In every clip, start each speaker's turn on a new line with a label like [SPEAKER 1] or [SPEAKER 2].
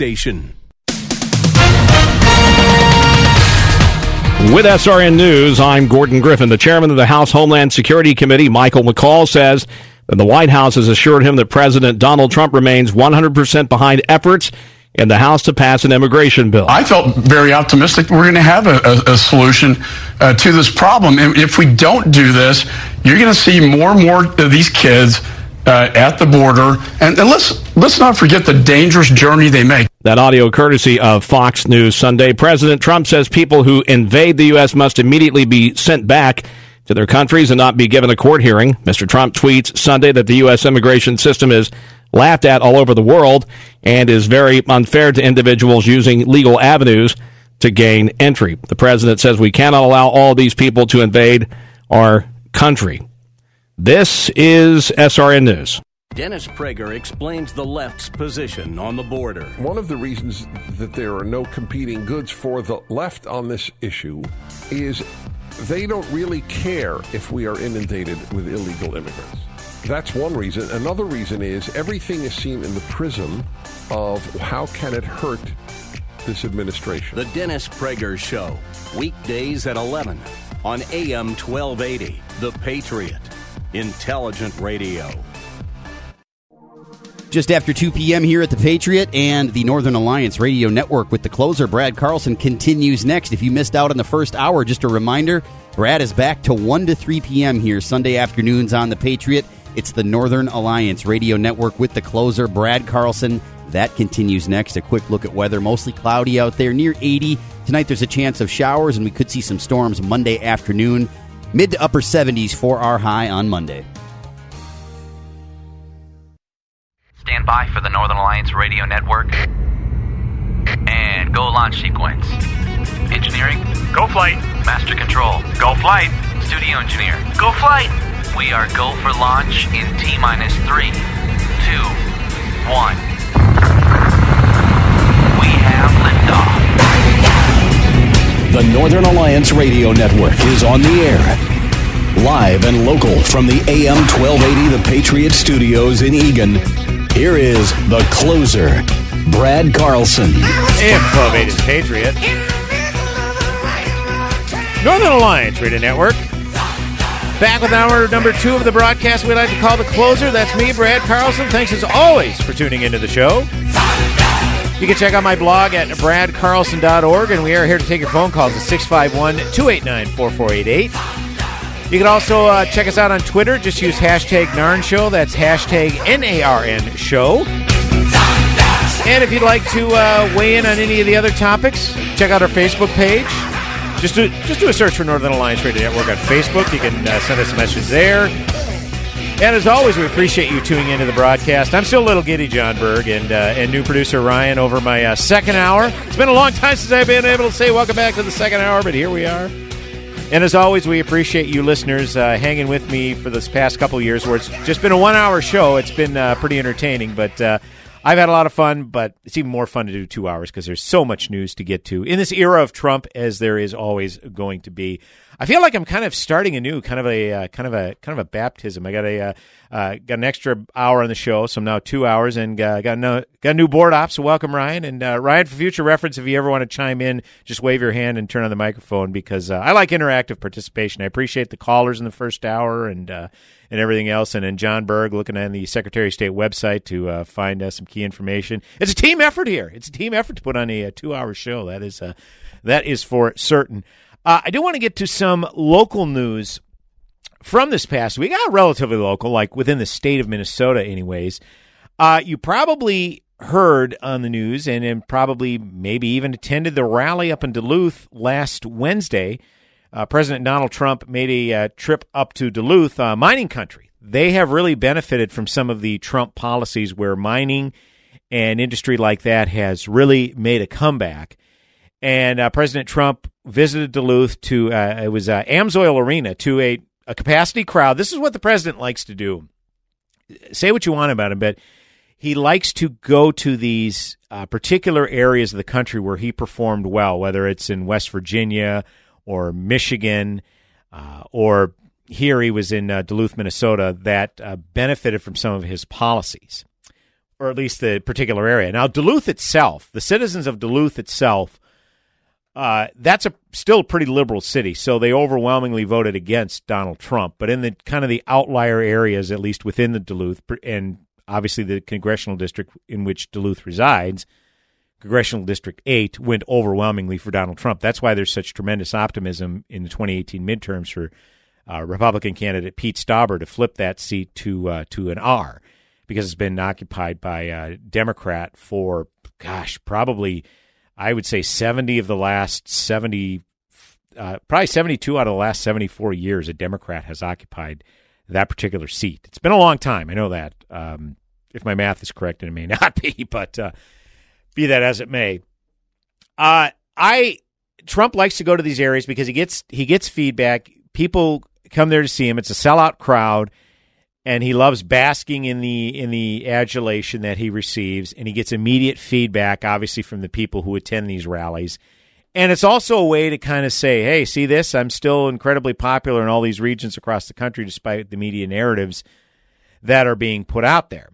[SPEAKER 1] Station.
[SPEAKER 2] With SRN News, I'm Gordon Griffin. The chairman of the House Homeland Security Committee, Michael McCaul, says that the White House has assured him that President Donald Trump remains 100% behind efforts in the House to pass an immigration bill.
[SPEAKER 3] I felt very optimistic we're going to have a, a, a solution uh, to this problem. And if we don't do this, you're going to see more and more of these kids uh, at the border. And, and let's let's not forget the dangerous journey they make.
[SPEAKER 2] That audio courtesy of Fox News Sunday. President Trump says people who invade the U.S. must immediately be sent back to their countries and not be given a court hearing. Mr. Trump tweets Sunday that the U.S. immigration system is laughed at all over the world and is very unfair to individuals using legal avenues to gain entry. The president says we cannot allow all these people to invade our country. This is SRN News.
[SPEAKER 1] Dennis Prager explains the left's position on the border.
[SPEAKER 4] One of the reasons that there are no competing goods for the left on this issue is they don't really care if we are inundated with illegal immigrants. That's one reason. Another reason is everything is seen in the prism of how can it hurt this administration.
[SPEAKER 1] The Dennis Prager Show, weekdays at 11 on AM 1280. The Patriot, intelligent radio.
[SPEAKER 5] Just after 2 p.m. here at the Patriot and the Northern Alliance Radio Network with the closer, Brad Carlson, continues next. If you missed out on the first hour, just a reminder Brad is back to 1 to 3 p.m. here Sunday afternoons on the Patriot. It's the Northern Alliance Radio Network with the closer, Brad Carlson. That continues next. A quick look at weather. Mostly cloudy out there, near 80. Tonight there's a chance of showers, and we could see some storms Monday afternoon. Mid to upper 70s for our high on Monday.
[SPEAKER 6] Stand by for the Northern Alliance Radio Network. And go launch sequence. Engineering,
[SPEAKER 7] go flight.
[SPEAKER 6] Master control, go flight. Studio engineer,
[SPEAKER 7] go flight.
[SPEAKER 6] We are go for launch in T minus three, two, one. We have liftoff.
[SPEAKER 1] The Northern Alliance Radio Network is on the air. Live and local from the AM 1280 The Patriot Studios in Eagan. Here is the closer, Brad Carlson.
[SPEAKER 7] AM 1280 The Patriot. Northern Alliance Radio Network. Back with hour number two of the broadcast we like to call the closer. That's me, Brad Carlson. Thanks as always for tuning into the show. You can check out my blog at bradcarlson.org, and we are here to take your phone calls at 651 289 4488. You can also uh, check us out on Twitter. Just use hashtag NARN Show. That's hashtag N A R N Show. And if you'd like to uh, weigh in on any of the other topics, check out our Facebook page. Just do, just do a search for Northern Alliance Radio Network on Facebook. You can uh, send us a message there. And as always, we appreciate you tuning into the broadcast. I'm still a little giddy, John Berg, and uh, and new producer Ryan over my uh, second hour. It's been a long time since I've been able to say welcome back to the second hour, but here we are. And as always, we appreciate you listeners uh, hanging with me for this past couple years, where it's just been a one-hour show. It's been uh, pretty entertaining, but uh, I've had a lot of fun. But it's even more fun to do two hours because there's so much news to get to in this era of Trump, as there is always going to be. I feel like I'm kind of starting anew, kind of a uh, kind of a kind of a baptism. I got a uh, uh, got an extra hour on the show, so I'm now two hours, and uh, got no, got a new board op. So welcome, Ryan, and uh, Ryan for future reference. If you ever want to chime in, just wave your hand and turn on the microphone because uh, I like interactive participation. I appreciate the callers in the first hour and and everything else. And then John Berg looking on the Secretary of State website to uh, find uh, some key information. It's a team effort here. It's a team effort to put on a, a two hour show. That is uh, that is for certain. Uh, I do want to get to some local news from this past week. Got relatively local, like within the state of Minnesota, anyways. Uh, you probably heard on the news and, and probably maybe even attended the rally up in Duluth last Wednesday. Uh, President Donald Trump made a uh, trip up to Duluth, uh, mining country. They have really benefited from some of the Trump policies where mining and industry like that has really made a comeback. And uh, President Trump visited Duluth to uh, it was uh, Amsoil Arena to a, a capacity crowd. This is what the president likes to do. Say what you want about him, but he likes to go to these uh, particular areas of the country where he performed well, whether it's in West Virginia or Michigan, uh, or here he was in uh, Duluth, Minnesota, that uh, benefited from some of his policies, or at least the particular area. Now, Duluth itself, the citizens of Duluth itself, uh, that's a still a pretty liberal city, so they overwhelmingly voted against Donald Trump. But in the kind of the outlier areas, at least within the Duluth and obviously the congressional district in which Duluth resides, congressional district 8 went overwhelmingly for Donald Trump. That's why there's such tremendous optimism in the 2018 midterms for uh, Republican candidate Pete Stauber to flip that seat to uh, to an R because it's been occupied by a Democrat for gosh, probably I would say 70 of the last 70 uh, probably 72 out of the last 74 years a Democrat has occupied that particular seat. It's been a long time. I know that. Um, if my math is correct, and it may not be, but uh, be that as it may, uh, I Trump likes to go to these areas because he gets he gets feedback. People come there to see him. It's a sellout crowd, and he loves basking in the in the adulation that he receives, and he gets immediate feedback, obviously from the people who attend these rallies. And it's also a way to kind of say, "Hey, see this? I'm still incredibly popular in all these regions across the country, despite the media narratives that are being put out there."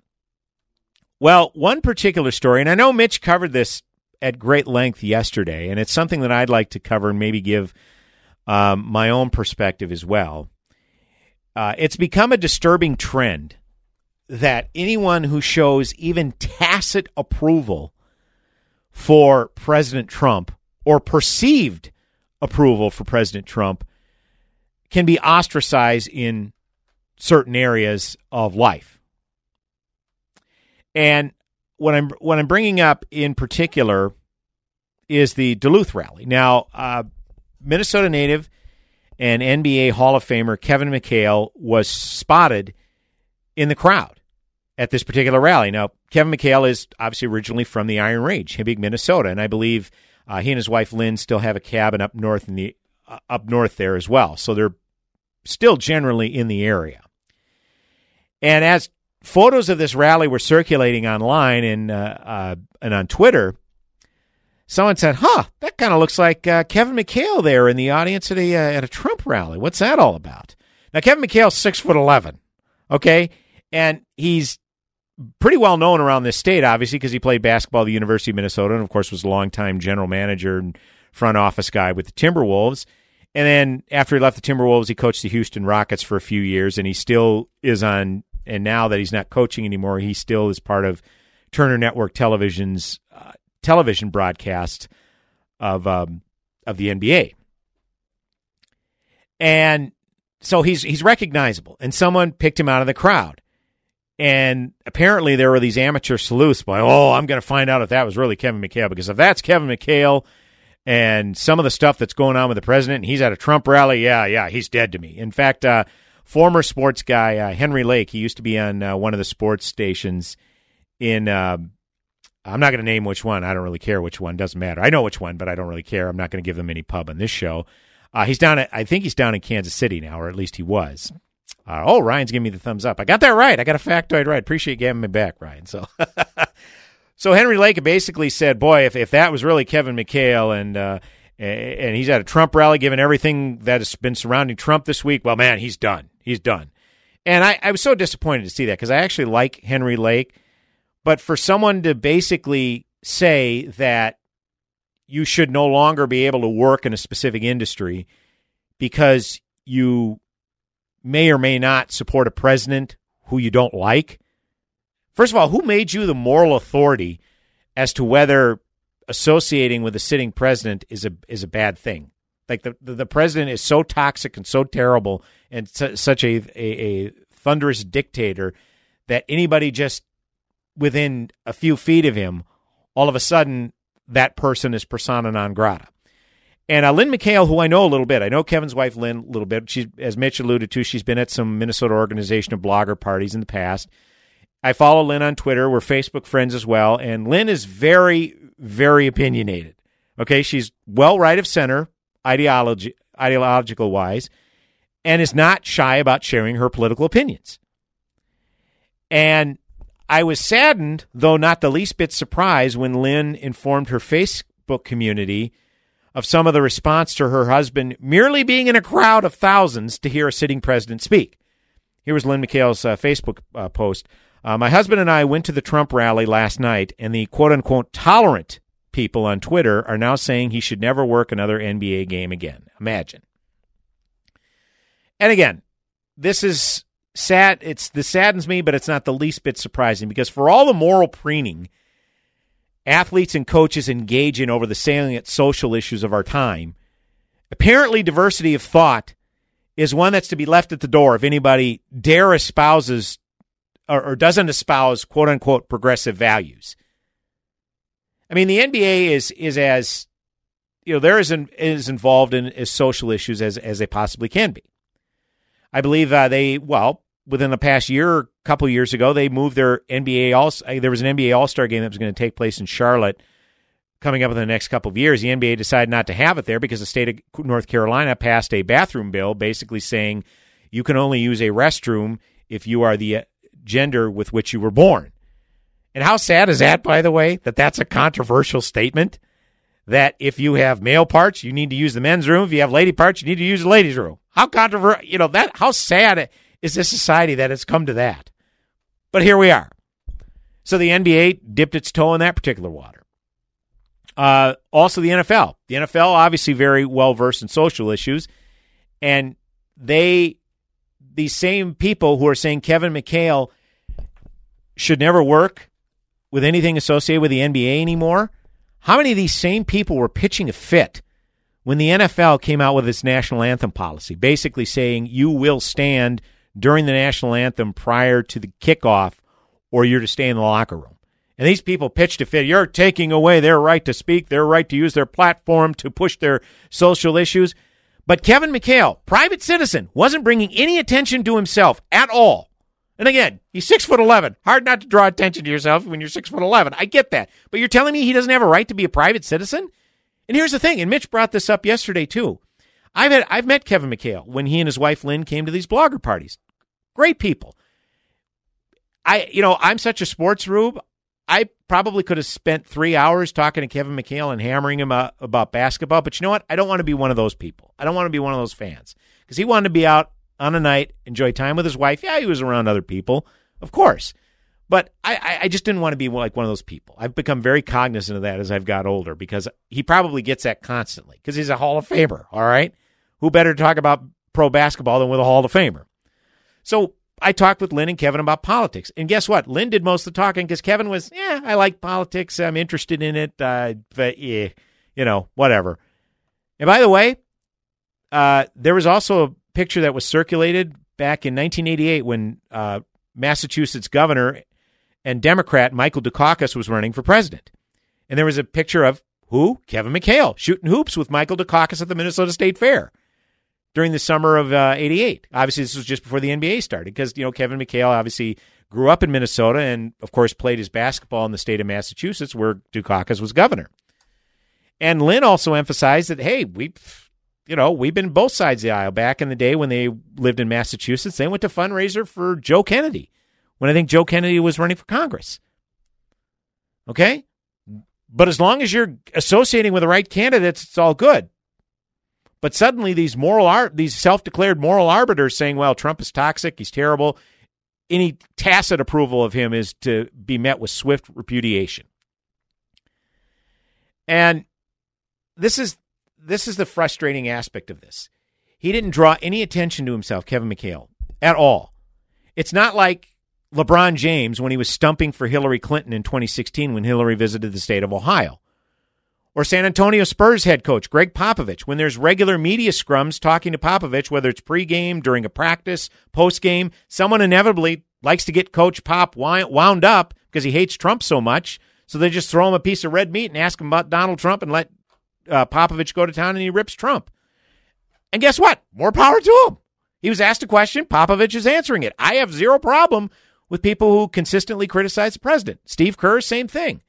[SPEAKER 7] Well, one particular story, and I know Mitch covered this at great length yesterday, and it's something that I'd like to cover and maybe give um, my own perspective as well. Uh, it's become a disturbing trend that anyone who shows even tacit approval for President Trump or perceived approval for President Trump can be ostracized in certain areas of life. And what I'm what I'm bringing up in particular is the Duluth rally. Now, uh, Minnesota native and NBA Hall of Famer Kevin McHale was spotted in the crowd at this particular rally. Now, Kevin McHale is obviously originally from the Iron Range, Hibbing, Minnesota, and I believe uh, he and his wife Lynn still have a cabin up north in the uh, up north there as well. So they're still generally in the area. And as photos of this rally were circulating online and uh, uh, and on Twitter. Someone said, "Huh, that kind of looks like uh, Kevin McHale there in the audience at a uh, at a Trump rally. What's that all about?" Now, Kevin McHale's six foot eleven, okay, and he's pretty well known around this state, obviously, because he played basketball at the University of Minnesota, and of course was a longtime general manager and front office guy with the Timberwolves. And then after he left the Timberwolves, he coached the Houston Rockets for a few years, and he still is on and now that he's not coaching anymore, he still is part of Turner Network Television's uh, television broadcast of um, of the NBA. And so he's he's recognizable, and someone picked him out of the crowd. And apparently, there were these amateur sleuths by, oh, I'm going to find out if that was really Kevin McHale because if that's Kevin McHale and some of the stuff that's going on with the president, and he's at a Trump rally, yeah, yeah, he's dead to me. In fact, uh, former sports guy uh, Henry Lake. He used to be on uh, one of the sports stations in. I'm not going to name which one. I don't really care which one. Doesn't matter. I know which one, but I don't really care. I'm not going to give them any pub on this show. Uh, he's down at. I think he's down in Kansas City now, or at least he was. Uh, oh, Ryan's giving me the thumbs up. I got that right. I got a factoid right. Appreciate you me back, Ryan. So. so Henry Lake basically said, "Boy, if, if that was really Kevin McHale and uh, and he's at a Trump rally, given everything that has been surrounding Trump this week, well, man, he's done. He's done. And I, I was so disappointed to see that because I actually like Henry Lake. But for someone to basically say that you should no longer be able to work in a specific industry because you may or may not support a president who you don't like. First of all, who made you the moral authority as to whether associating with a sitting president is a is a bad thing? Like the the, the president is so toxic and so terrible and su- such a, a, a thunderous dictator that anybody just within a few feet of him, all of a sudden that person is persona non grata. And uh, Lynn McHale, who I know a little bit, I know Kevin's wife Lynn a little bit. She's, as Mitch alluded to, she's been at some Minnesota organization of blogger parties in the past. I follow Lynn on Twitter. We're Facebook friends as well. And Lynn is very, very opinionated. Okay. She's well right of center, ideology, ideological wise, and is not shy about sharing her political opinions. And I was saddened, though not the least bit surprised, when Lynn informed her Facebook community of some of the response to her husband merely being in a crowd of thousands to hear a sitting president speak. Here was Lynn McHale's uh, Facebook uh, post. Uh, my husband and I went to the Trump rally last night, and the quote unquote tolerant people on Twitter are now saying he should never work another NBA game again. Imagine. And again, this is sad. It's this saddens me, but it's not the least bit surprising because for all the moral preening athletes and coaches engage in over the salient social issues of our time, apparently diversity of thought is one that's to be left at the door if anybody dare espouses or, or doesn't espouse quote unquote progressive values. I mean, the NBA is is as you know, they're as, in, as involved in as social issues as as they possibly can be. I believe uh, they well within the past year, a couple years ago, they moved their NBA all. Uh, there was an NBA All Star game that was going to take place in Charlotte coming up in the next couple of years. The NBA decided not to have it there because the state of North Carolina passed a bathroom bill, basically saying you can only use a restroom if you are the uh, gender with which you were born. And how sad is that, by the way, that that's a controversial statement? That if you have male parts, you need to use the men's room. If you have lady parts, you need to use the ladies' room. How controversial, you know, that, how sad is this society that has come to that? But here we are. So the NBA dipped its toe in that particular water. Uh, also, the NFL. The NFL, obviously, very well versed in social issues. And they, these same people who are saying Kevin McHale should never work with anything associated with the NBA anymore, how many of these same people were pitching a fit when the NFL came out with its national anthem policy, basically saying you will stand during the national anthem prior to the kickoff, or you're to stay in the locker room. And these people pitched a fit. You're taking away their right to speak, their right to use their platform to push their social issues. But Kevin McHale, private citizen, wasn't bringing any attention to himself at all. And again, he's six foot eleven. Hard not to draw attention to yourself when you're six foot eleven. I get that. But you're telling me he doesn't have a right to be a private citizen? And here's the thing, and Mitch brought this up yesterday too. I've had I've met Kevin McHale when he and his wife Lynn came to these blogger parties. Great people. I, you know, I'm such a sports rube. I probably could have spent three hours talking to Kevin McHale and hammering him uh, about basketball. But you know what? I don't want to be one of those people. I don't want to be one of those fans because he wanted to be out on a night, enjoy time with his wife. Yeah, he was around other people, of course. But I, I just didn't want to be like one of those people. I've become very cognizant of that as I've got older because he probably gets that constantly because he's a Hall of Famer. All right. Who better to talk about pro basketball than with a Hall of Famer? So I talked with Lynn and Kevin about politics. And guess what? Lynn did most of the talking because Kevin was, yeah, I like politics. I'm interested in it. Uh, but yeah, you know, whatever. And by the way, uh, there was also a picture that was circulated back in 1988 when uh, Massachusetts governor and Democrat Michael Dukakis was running for president. And there was a picture of who? Kevin McHale shooting hoops with Michael Dukakis at the Minnesota State Fair during the summer of uh, 88. Obviously, this was just before the NBA started because, you know, Kevin McHale obviously grew up in Minnesota and, of course, played his basketball in the state of Massachusetts where Dukakis was governor. And Lynn also emphasized that, hey, we, you know, we've been both sides of the aisle. Back in the day when they lived in Massachusetts, they went to fundraiser for Joe Kennedy when I think Joe Kennedy was running for Congress. Okay? But as long as you're associating with the right candidates, it's all good. But suddenly, these moral art, these self-declared moral arbiters saying, "Well, Trump is toxic. He's terrible." Any tacit approval of him is to be met with swift repudiation. And this is this is the frustrating aspect of this. He didn't draw any attention to himself, Kevin McHale, at all. It's not like LeBron James when he was stumping for Hillary Clinton in 2016 when Hillary visited the state of Ohio or San Antonio Spurs head coach Gregg Popovich when there's regular media scrums talking to Popovich, whether it's pregame, during a practice, postgame, someone inevitably likes to get Coach Pop wound up because he hates Trump so much. So they just throw him a piece of red meat and ask him about Donald Trump and let uh, Popovich go to town and he rips Trump. And guess what? More power to him. He was asked a question. Popovich is answering it. I have zero problem with people who consistently criticize the president. Steve Kerr, same thing.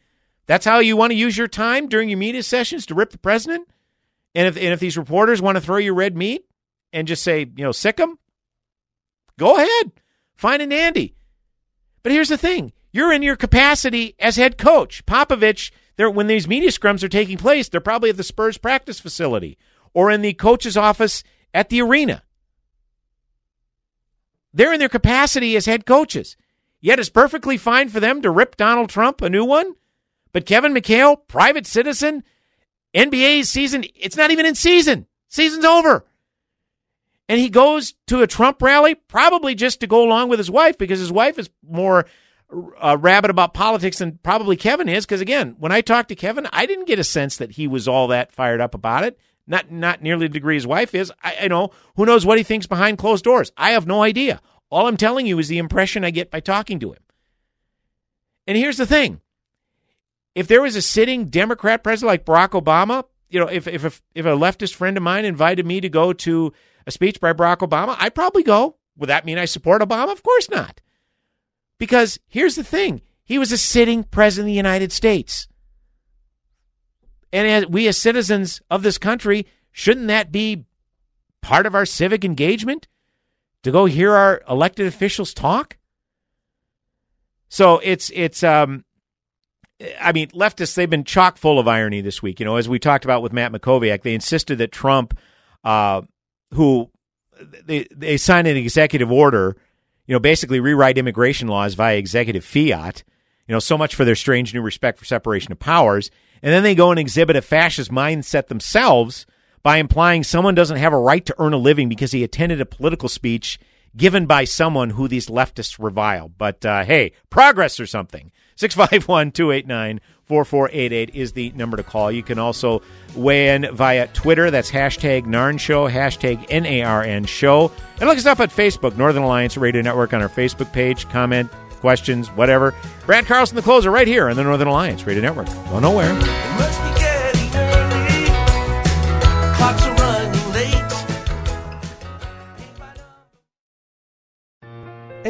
[SPEAKER 7] That's how you want to use your time during your media sessions to rip the president? And if, and if these reporters want to throw you red meat and just say, you know, sick them, go ahead. Find an Andy. But here's the thing you're in your capacity as head coach. Popovich, when these media scrums are taking place, they're probably at the Spurs practice facility or in the coach's office at the arena. They're in their capacity as head coaches. Yet it's perfectly fine for them to rip Donald Trump a new one. But Kevin McHale, private citizen, NBA season, it's not even in season. Season's over. And he goes to a Trump rally, probably just to go along with his wife, because his wife is more uh, rabid about politics than probably Kevin is. Because again, when I talked to Kevin, I didn't get a sense that he was all that fired up about it. Not not nearly the degree his wife is. I, I know who knows what he thinks behind closed doors. I have no idea. All I'm telling you is the impression I get by talking to him. And here's the thing: if there was a sitting Democrat president like Barack Obama, you know, if if a, if a leftist friend of mine invited me to go to a speech by Barack Obama, I'd probably go. Would that mean I support Obama? Of course not. Because here's the thing: he was a sitting president of the United States. And as we, as citizens of this country, shouldn't that be part of our civic engagement to go hear our elected officials talk? So it's it's um, I mean, leftists they've been chock full of irony this week. You know, as we talked about with Matt Mackowiak, they insisted that Trump, uh, who they they signed an executive order, you know, basically rewrite immigration laws via executive fiat. You know, so much for their strange new respect for separation of powers. And then they go and exhibit a fascist mindset themselves by implying someone doesn't have a right to earn a living because he attended a political speech given by someone who these leftists revile. But uh, hey, progress or something. 651 289 4488 is the number to call. You can also weigh in via Twitter. That's hashtag NARN Show, hashtag N A R N Show. And look us up at Facebook, Northern Alliance Radio Network on our Facebook page. Comment, questions, whatever. Brad Carlson, the closer, right here on the Northern Alliance Radio Network. Go nowhere.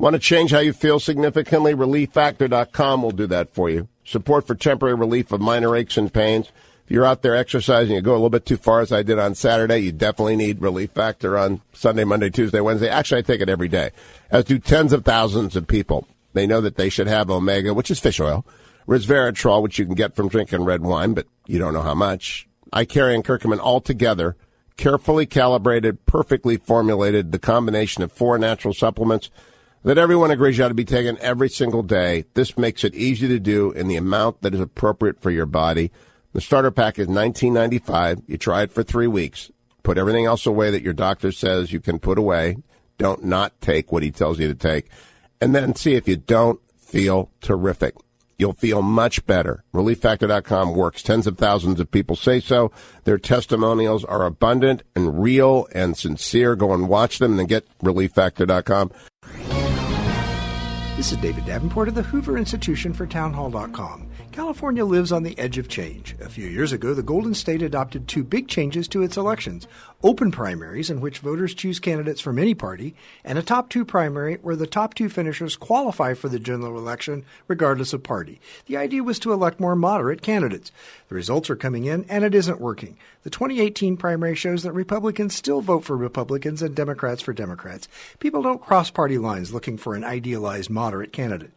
[SPEAKER 8] Want to change how you feel significantly? ReliefFactor.com will do that for you. Support for temporary relief of minor aches and pains If you're out there exercising, you go a little bit too far, as I did on Saturday, you definitely need Relief Factor on Sunday, Monday, Tuesday, Wednesday. Actually, I take it every day, as do tens of thousands of people. They know that they should have Omega, which is fish oil, resveratrol, which you can get from drinking red wine, but you don't know how much. Icariin and curcumin all together, carefully calibrated, perfectly formulated, the combination of four natural supplements that everyone agrees you ought to be taking every single day. This makes it easy to do in the amount that is appropriate for your body. The starter pack is $19.95. You try it for three weeks. Put everything else away that your doctor says you can put away. Don't not take what he tells you to take. And then see if you don't feel terrific. You'll feel much better. ReliefFactor.com works. Tens of thousands of people say so. Their testimonials are abundant and real and sincere. Go and watch them and get ReliefFactor.com.
[SPEAKER 9] This is David Davenport of the Hoover Institution for Townhall.com. California lives on the edge of change. A few years ago, the Golden State adopted two big changes to its elections open primaries, in which voters choose candidates from any party, and a top two primary, where the top two finishers qualify for the general election regardless of party. The idea was to elect more moderate candidates. The results are coming in, and it isn't working. The 2018 primary shows that Republicans still vote for Republicans and Democrats for Democrats. People don't cross party lines looking for an idealized moderate candidate.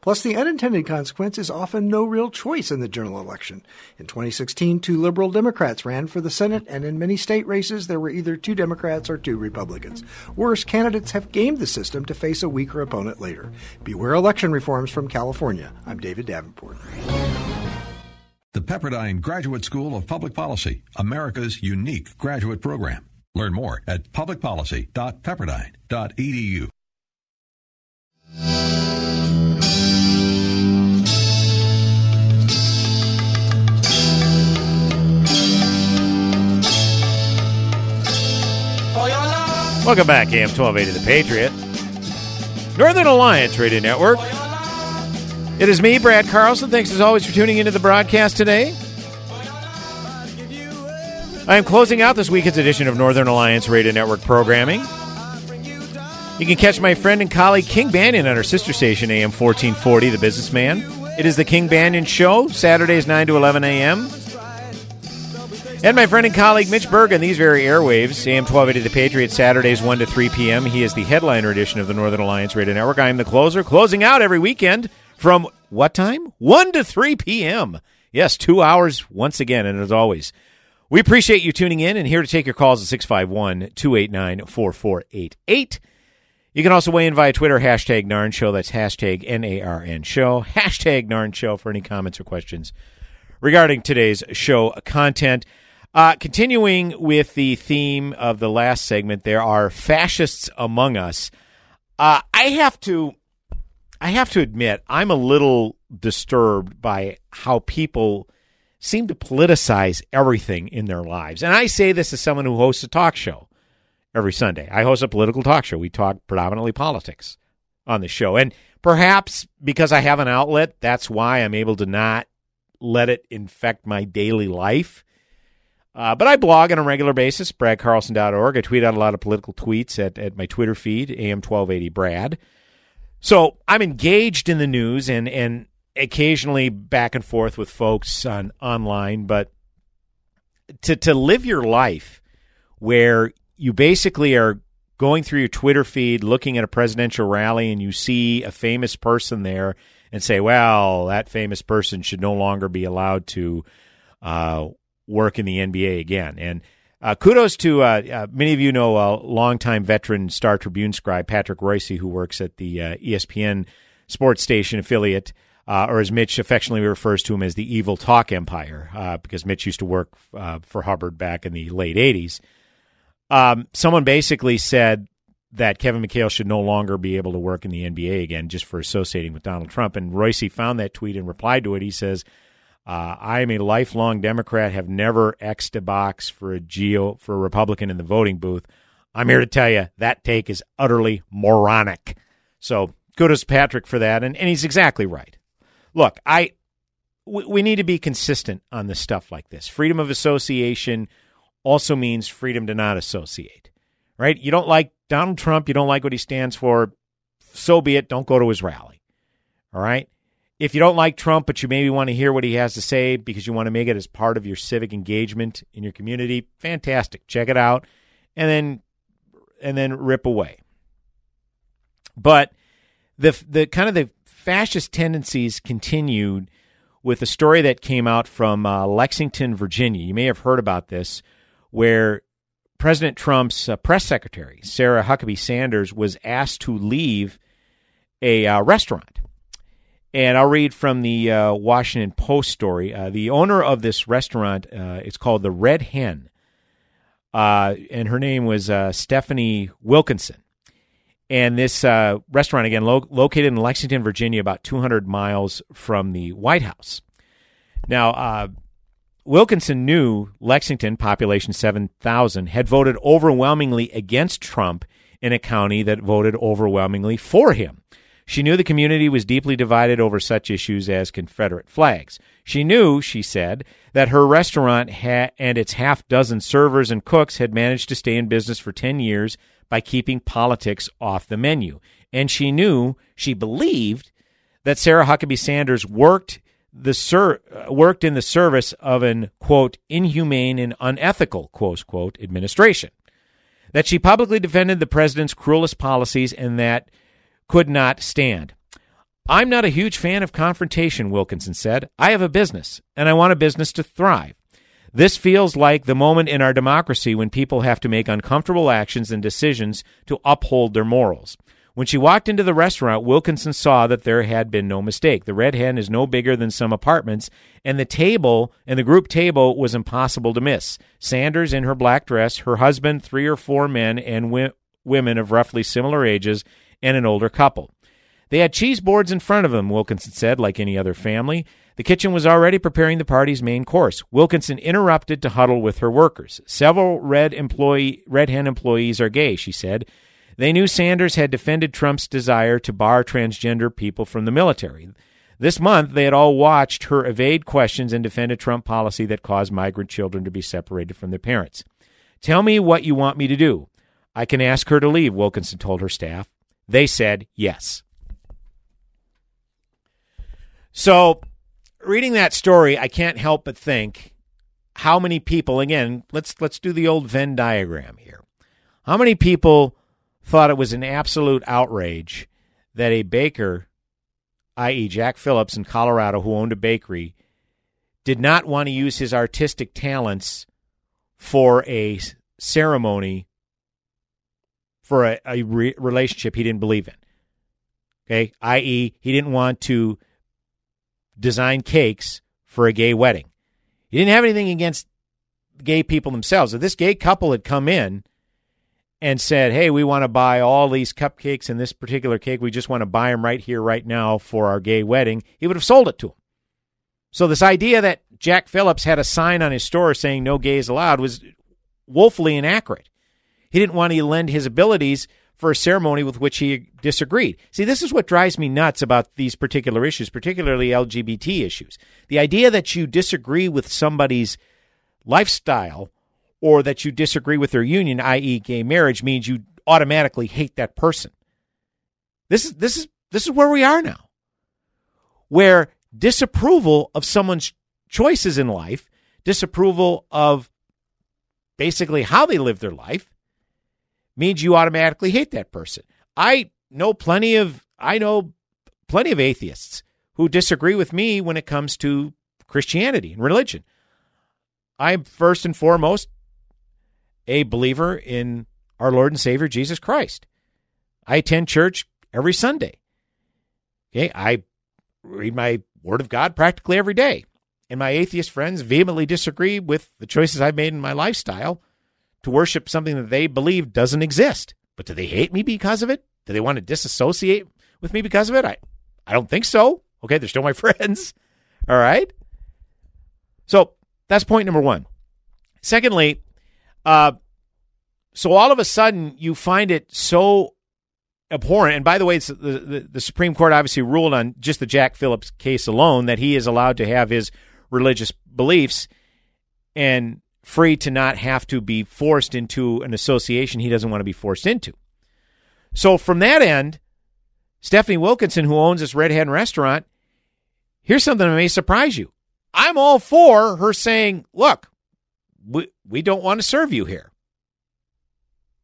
[SPEAKER 9] Plus, the unintended consequence is often no real choice in the general election. In 2016, two liberal Democrats ran for the Senate, and in many state races, there were either two Democrats or two Republicans. Worse, candidates have gamed the system to face a weaker opponent later. Beware election reforms from California. I'm David Davenport.
[SPEAKER 10] The Pepperdine Graduate School of Public Policy, America's unique graduate program. Learn more at publicpolicy.pepperdine.edu.
[SPEAKER 7] Welcome back, AM 1280 The Patriot. Northern Alliance Radio Network. It is me, Brad Carlson. Thanks as always for tuning into the broadcast today. I am closing out this week's edition of Northern Alliance Radio Network programming. You can catch my friend and colleague King Banaian on our sister station, AM 1440, The Businessman. It is the King Banaian Show, Saturdays 9 to 11 a.m. And my friend and colleague Mitch Berg on these very airwaves, AM 1280 The Patriot, Saturdays 1 to 3 p.m. He is the headliner edition of the Northern Alliance Radio Network. I am the closer, closing out every weekend from what time? 1 to 3 p.m. Yes, two hours once again. And as always, we appreciate you tuning in and here to take your calls at 651 289 4488. You can also weigh in via Twitter, hashtag Narn Show. That's hashtag N A R N Show. Hashtag Narn Show for any comments or questions regarding today's show content. Uh, continuing with the theme of the last segment, there are fascists among us. Uh, I have to, I have to admit, I'm a little disturbed by how people seem to politicize everything in their lives. And I say this as someone who hosts a talk show every Sunday. I host a political talk show. We talk predominantly politics on the show. And perhaps because I have an outlet, that's why I'm able to not let it infect my daily life. Uh, but I blog on a regular basis, bradcarlson.org. I tweet out a lot of political tweets at, at my Twitter feed, AM1280Brad. So I'm engaged in the news and, and occasionally back and forth with folks on online, but to, to live your life where you basically are going through your Twitter feed, looking at a presidential rally, and you see a famous person there and say, well, that famous person should no longer be allowed to uh, work in the NBA again. And uh, kudos to uh, uh, many of you know a longtime veteran Star Tribune scribe Patrick Reusse, who works at the uh, ESPN sports station affiliate, uh, or as Mitch affectionately refers to him as the Evil Talk Empire, uh, because Mitch used to work for Hubbard back in the late '80s. Um, someone basically said that Kevin McHale should no longer be able to work in the NBA again just for associating with Donald Trump. And Reusse found that tweet and replied to it. He says, uh, I am a lifelong Democrat, have never X'd a box for a geo for a Republican in the voting booth. I'm here to tell you that take is utterly moronic. So kudos Patrick for that, and, and he's exactly right. Look, I we, we need to be consistent on this stuff like this. Freedom of association also means freedom to not associate. Right? You don't like Donald Trump, you don't like what he stands for, so be it. Don't go to his rally. All right? If you don't like Trump, but you maybe want to hear what he has to say because you want to make it as part of your civic engagement in your community, fantastic. Check it out, and then and then rip away. But the the kind of the fascist tendencies continued with a story that came out from uh, Lexington, Virginia. You may have heard about this, where President Trump's uh, press secretary Sarah Huckabee Sanders was asked to leave a uh, restaurant and I'll read from the uh, Washington Post story. Uh, the owner of this restaurant, uh, it's called the Red Hen, uh, and her name was uh, Stephanie Wilkinson. And this uh, restaurant, again, lo- located in Lexington, Virginia, about 200 miles from the White House. Now, Wilkinson knew Lexington, population 7,000, had voted overwhelmingly against Trump in a county that voted overwhelmingly for him. She knew the community was deeply divided over such issues as Confederate flags. She knew, she said, that her restaurant ha- and its half dozen servers and cooks had managed to stay in business for 10 years by keeping politics off the menu. And she knew, she believed, that Sarah Huckabee Sanders worked the worked in the service of an quote inhumane and unethical quote quote administration. That she publicly defended the president's cruelest policies and that could not stand. I'm not a huge fan of confrontation, Wilkinson said. I have a business, and I want a business to thrive. This feels like the moment in our democracy when people have to make uncomfortable actions and decisions to uphold their morals. When she walked into the restaurant, Wilkinson saw that there had been no mistake. The Red Hen is no bigger than some apartments, and the table and the group table was impossible to miss. Sanders in her black dress, her husband, three or four men and wi- women of roughly similar ages, and an older couple. They had cheese boards in front of them, Wilkinson said, like any other family. The kitchen was already preparing the party's main course. Wilkinson interrupted to huddle with her workers. Several Red employee Red Hen employees are gay, she said. They knew Sanders had defended Trump's desire to bar transgender people from the military. This month, they had all watched her evade questions and defend a Trump policy that caused migrant children to be separated from their parents. Tell me what you want me to do. I can ask her to leave, Wilkinson told her staff. They said yes. So, reading that story, I can't help but think how many people again, let's let's do the old Venn diagram here. How many people thought it was an absolute outrage that a baker, i.e., Jack Phillips in Colorado, who owned a bakery, did not want to use his artistic talents for a ceremony for a, a re- relationship he didn't believe in. Okay, i.e., he didn't want to design cakes for a gay wedding. He didn't have anything against gay people themselves. If this gay couple had come in and said, "Hey, we want to buy all these cupcakes and this particular cake. We just want to buy them right here, right now for our gay wedding," he would have sold it to them. So this idea that Jack Phillips had a sign on his store saying "No gays allowed" was woefully inaccurate. He didn't want to lend his abilities for a ceremony with which he disagreed. See, this is what drives me nuts about these particular issues, particularly LGBT issues. The idea that you disagree with somebody's lifestyle or that you disagree with their union, i.e., gay marriage, means you automatically hate that person. This is this is this is where we are now, where disapproval of someone's choices in life, disapproval of basically how they live their life, means you automatically hate that person. I know plenty of I know plenty of atheists who disagree with me when it comes to Christianity and religion. I'm first and foremost a believer in our Lord and Savior Jesus Christ. I attend church every Sunday. Okay, I read my Word of God practically every day. And my atheist friends vehemently disagree with the choices I've made in my lifestyle to worship something that they believe doesn't exist. But do they hate me because of it? Do they want to disassociate with me because of it? I, I don't think so. Okay, they're still my friends. All right. So that's point number one. Secondly, uh, so all of a sudden you find it so abhorrent. And by the way, the, the, the Supreme Court obviously ruled on just the Jack Phillips case alone that he is allowed to have his religious beliefs and free to not have to be forced into an association he doesn't want to be forced into. So from that end, Stephanie Wilkinson, who owns this Red Hen restaurant, here's something that may surprise you. I'm all for her saying, look, we, we don't want to serve you here.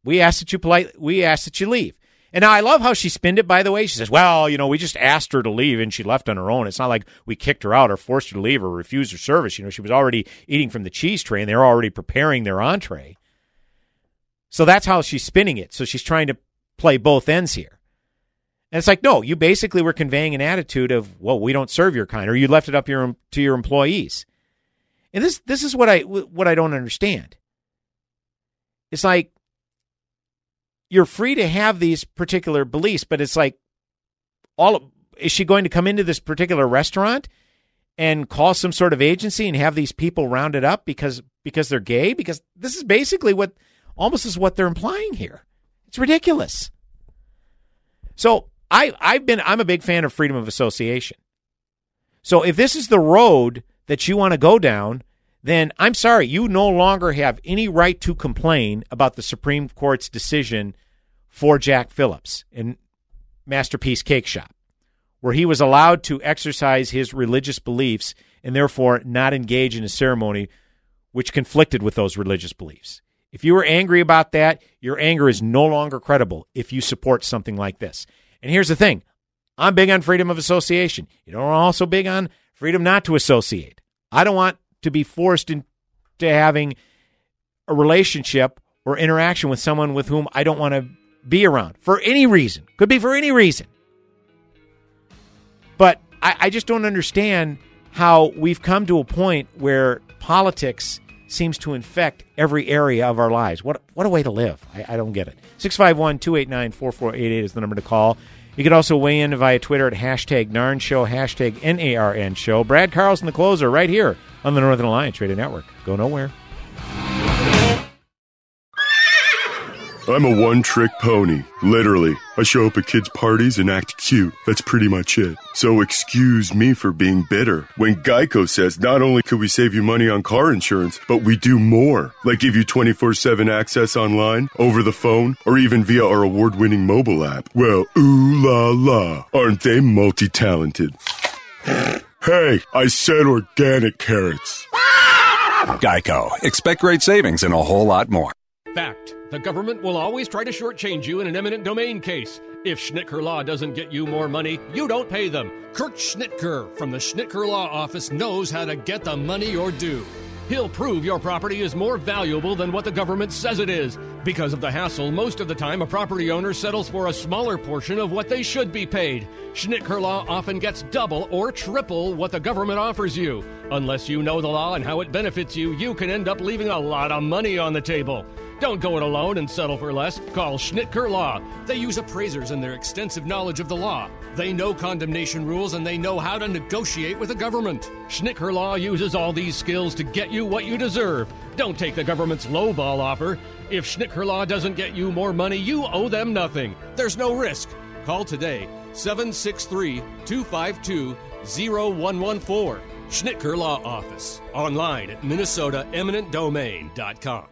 [SPEAKER 7] We ask that you polite we ask that you leave. And now I love how she spinned it, by the way. She says, well, you know, we just asked her to leave and she left on her own. It's not like we kicked her out or forced her to leave or refused her service. You know, she was already eating from the cheese tray and they were already preparing their entree. So that's how she's spinning it. So she's trying to play both ends here. And it's like, no, you basically were conveying an attitude of, well, we don't serve your kind, or you left it up your, to your employees. And this, this is what I, what I don't understand. It's like, you're free to have these particular beliefs, but it's like all is she going to come into this particular restaurant and call some sort of agency and have these people rounded up because because they're gay? Because this is basically what almost is what they're implying here. It's ridiculous. So I I've been I'm a big fan of freedom of association. So if this is the road that you want to go down, then I'm sorry, you no longer have any right to complain about the Supreme Court's decision for Jack Phillips in Masterpiece Cake Shop, where he was allowed to exercise his religious beliefs and therefore not engage in a ceremony which conflicted with those religious beliefs. If you were angry about that, your anger is no longer credible if you support something like this. And here's the thing I'm big on freedom of association. You know, I'm also big on freedom not to associate. I don't want to be forced into having a relationship or interaction with someone with whom I don't want to be around for any reason. Could be for any reason. But I, I just don't understand how we've come to a point where politics seems to infect every area of our lives. What what a way to live. I, I don't get it. 651 289 4488 is the number to call. You can also weigh in via Twitter at hashtag NARN Show, hashtag N-A-R-N Show. Brad Carlson, the closer, right here on the Northern Alliance Radio Network. Go nowhere.
[SPEAKER 11] I'm a one trick pony. Literally. I show up at kids' parties and act cute. That's pretty much it. So excuse me for being bitter. When Geico says not only could we save you money on car insurance, but we do more. Like give you 24 7 access online, over the phone, or even via our award winning mobile app. Well, ooh la la. Aren't they multi talented? hey, I said organic carrots.
[SPEAKER 12] Geico. Expect great savings and a whole lot more.
[SPEAKER 13] Fact. The government will always try to shortchange you in an eminent domain case. If Schnitker Law doesn't get you more money, you don't pay them. Kurt Schnitker from the Schnitker Law Office knows how to get the money you're due. He'll prove your property is more valuable than what the government says it is. Because of the hassle, most of the time a property owner settles for a smaller portion of what they should be paid. Schnitker Law often gets double or triple what the government offers you. Unless you know the law and how it benefits you, you can end up leaving a lot of money on the table. Don't go it alone and settle for less. Call Schnitker Law. They use appraisers and their extensive knowledge of the law. They know condemnation rules and they know how to negotiate with the government. Schnitker Law uses all these skills to get you what you deserve. Don't take the government's lowball offer. If Schnitker Law doesn't get you more money, you owe them nothing. There's no risk. Call today 763 252 0114. Schnitker Law Office. Online at MinnesotaEminentDomain.com.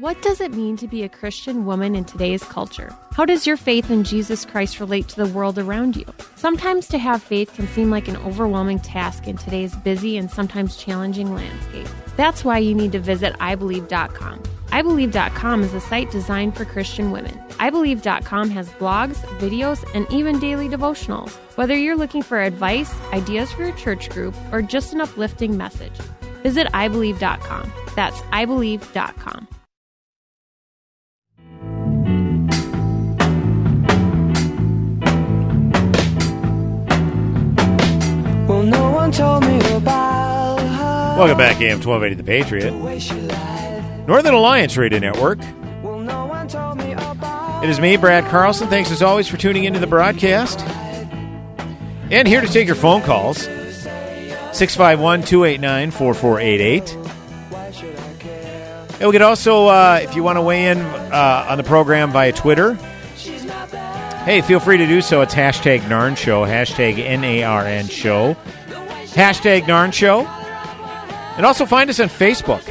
[SPEAKER 14] What does it mean to be a Christian woman in today's culture? How does your faith in Jesus Christ relate to the world around you? Sometimes to have faith can seem like an overwhelming task in today's busy and sometimes challenging landscape. That's why you need to visit iBelieve.com. iBelieve.com is a site designed for Christian women. iBelieve.com has blogs, videos, and even daily devotionals. Whether you're looking for advice, ideas for your church group, or just an uplifting message, visit iBelieve.com. That's iBelieve.com.
[SPEAKER 7] Welcome back, AM 1280 The Patriot. Northern Alliance Radio Network. It is me, Brad Carlson. Thanks as always for tuning into the broadcast. And here to take your phone calls 651 289 4488. And we could also, uh, if you want to weigh in uh, on the program via Twitter, hey, feel free to do so. It's hashtag NARN Show, hashtag N A R N Show, hashtag NARN Show. And also find us on Facebook.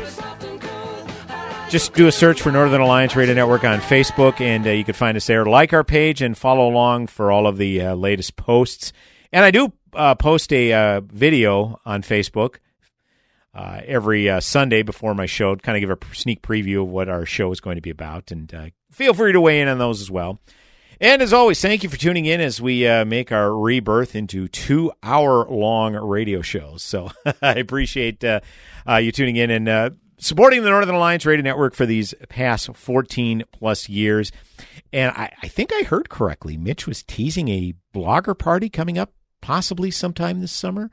[SPEAKER 7] Just do a search for Northern Alliance Radio Network on Facebook, and uh, you can find us there. Like our page and follow along for all of the uh, latest posts. And I do uh, post a uh, video on Facebook uh, every uh, Sunday before my show to kind of give a sneak preview of what our show is going to be about. And feel free to weigh in on those as well. And as always, thank you for tuning in as we uh, make our rebirth into two hour long radio shows. So I appreciate uh, uh, you tuning in and supporting the Northern Alliance Radio Network for these past 14 plus years. And I, I think I heard correctly. Mitch was teasing a blogger party coming up possibly sometime this summer.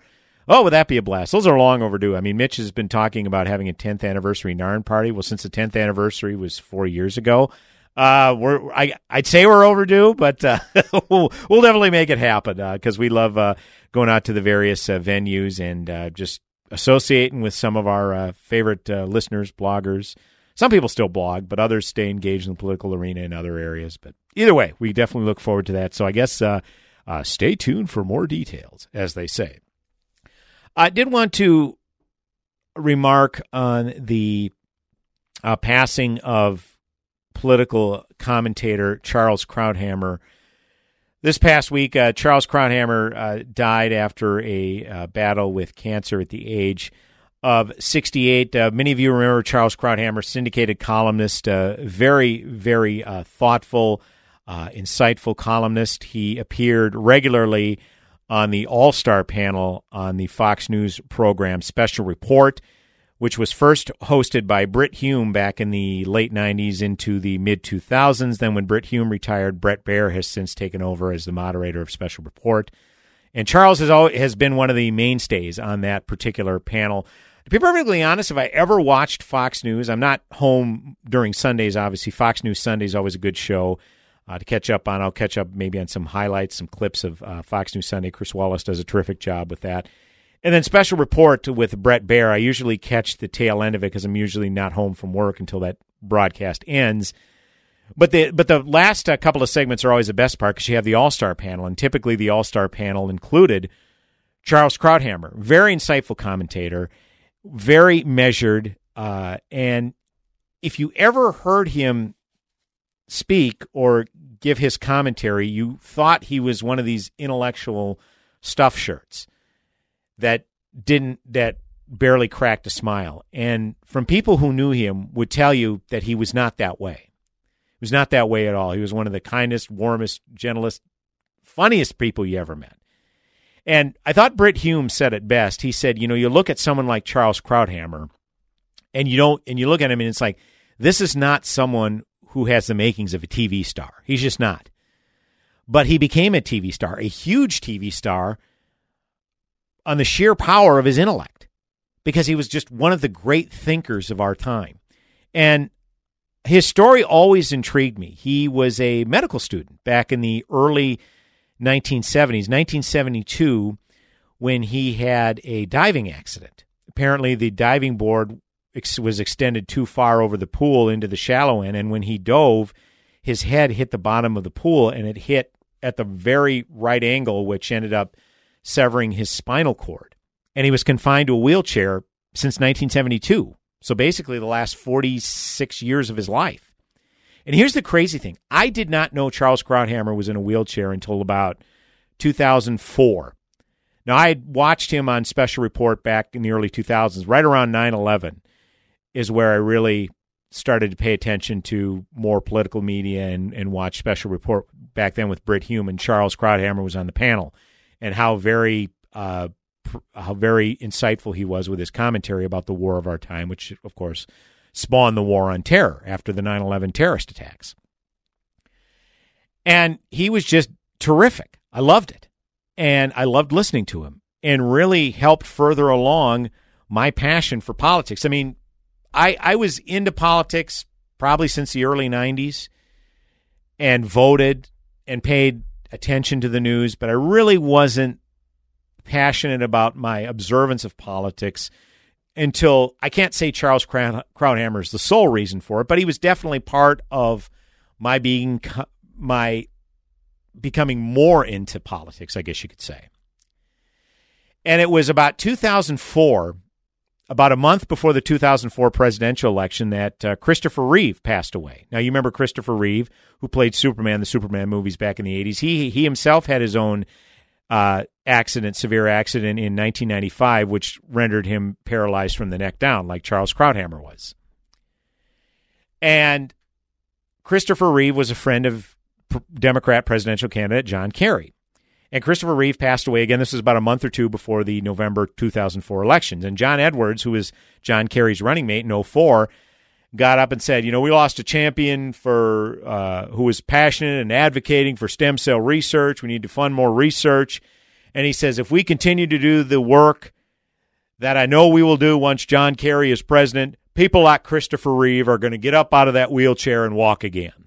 [SPEAKER 7] Oh, would that be a blast? Those are long overdue. I mean, Mitch has been talking about having a 10th anniversary Narn party. Well, since the 10th anniversary was four years ago, uh, we're I I'd say we're overdue, but uh, we'll we'll definitely make it happen because uh, we love uh, going out to the various uh, venues and uh, just associating with some of our favorite listeners, bloggers. Some people still blog, but others stay engaged in the political arena in other areas. But either way, we definitely look forward to that. So I guess stay tuned for more details, as they say. I did want to remark on the passing of political commentator Charles Krauthammer. This past week, uh, Charles Krauthammer uh, died after a uh, battle with cancer at the age of 68. Uh, many of you remember Charles Krauthammer, syndicated columnist, uh, very, very uh, thoughtful, insightful columnist. He appeared regularly on the All Star panel on the Fox News program Special Report which was first hosted by Brit Hume back in the late 90s into the mid 2000s. Then, when Brit Hume retired, Bret Baier has since taken over as the moderator of Special Report. And Charles has, always, has been one of the mainstays on that particular panel. To be perfectly honest, if I ever watched Fox News, I'm not home during Sundays, obviously. Fox News Sunday is always a good show uh, to catch up on. I'll catch up maybe on some highlights, some clips of uh, Fox News Sunday. Chris Wallace does a terrific job with that. And then special report with Bret Baier. I usually catch the tail end of it because I'm usually not home from work until that broadcast ends. But the but the last uh, couple of segments are always the best part because you have the All Star panel, and typically the All Star panel included Charles Krauthammer, very insightful commentator, very measured, uh, and if you ever heard him speak or give his commentary, you thought he was one of these intellectual stuff shirts that didn't that barely cracked a smile. And from people who knew him would tell you that he was not that way. He was not that way at all. He was one of the kindest, warmest, gentlest, funniest people you ever met. And I thought Brit Hume said it best. He said, you know, you look at someone like Charles Krauthammer and you don't and you look at him and it's like this is not someone who has the makings of a TV star. He's just not. But he became a TV star, a huge TV star on the sheer power of his intellect because he was just one of the great thinkers of our time. And his story always intrigued me. He was a medical student back in the early 1970s, 1972, when he had a diving accident. Apparently, the diving board was extended too far over the pool into the shallow end, and when he dove, his head hit the bottom of the pool and it hit at the very right angle, which ended up severing his spinal cord. And he was confined to a wheelchair since 1972. So basically, the last 46 years of his life. And here's the crazy thing I did not know Charles Krauthammer was in a wheelchair until about 2004. Now, I had watched him on Special Report back in the early 2000s, right around 9 11 is where I really started to pay attention to more political media and, and watch Special Report back then with Brit Hume and Charles Krauthammer was on the panel and how very uh, pr- how very insightful he was with his commentary about the war of our time, which of course spawned the war on terror after the 9/11 terrorist attacks. And he was just terrific. I loved it. And I loved listening to him and really helped further along my passion for politics. I mean, I, I was into politics probably since the early 90s and voted and paid attention to the news, but I really wasn't passionate about my observance of politics until I can't say Charles Krauthammer is the sole reason for it, but he was definitely part of my being my becoming more into politics, I guess you could say. And it was about 2004 about a month before the 2004 presidential election that uh, Christopher Reeve passed away. Now you remember Christopher Reeve, who played Superman, the Superman movies back in the 80s. He he himself had his own uh, accident, severe accident in 1995, which rendered him paralyzed from the neck down, like Charles Krauthammer was. And Christopher Reeve was a friend of Democrat presidential candidate John Kerry. And Christopher Reeve passed away again. This was about a month or two before the November 2004 elections. And John Edwards, who was John Kerry's running mate in 04, got up and said, you know, we lost a champion for uh, who was passionate and advocating for stem cell research. We need to fund more research. And he says, if we continue to do the work that I know we will do once John Kerry is president, people like Christopher Reeve are going to get up out of that wheelchair and walk again.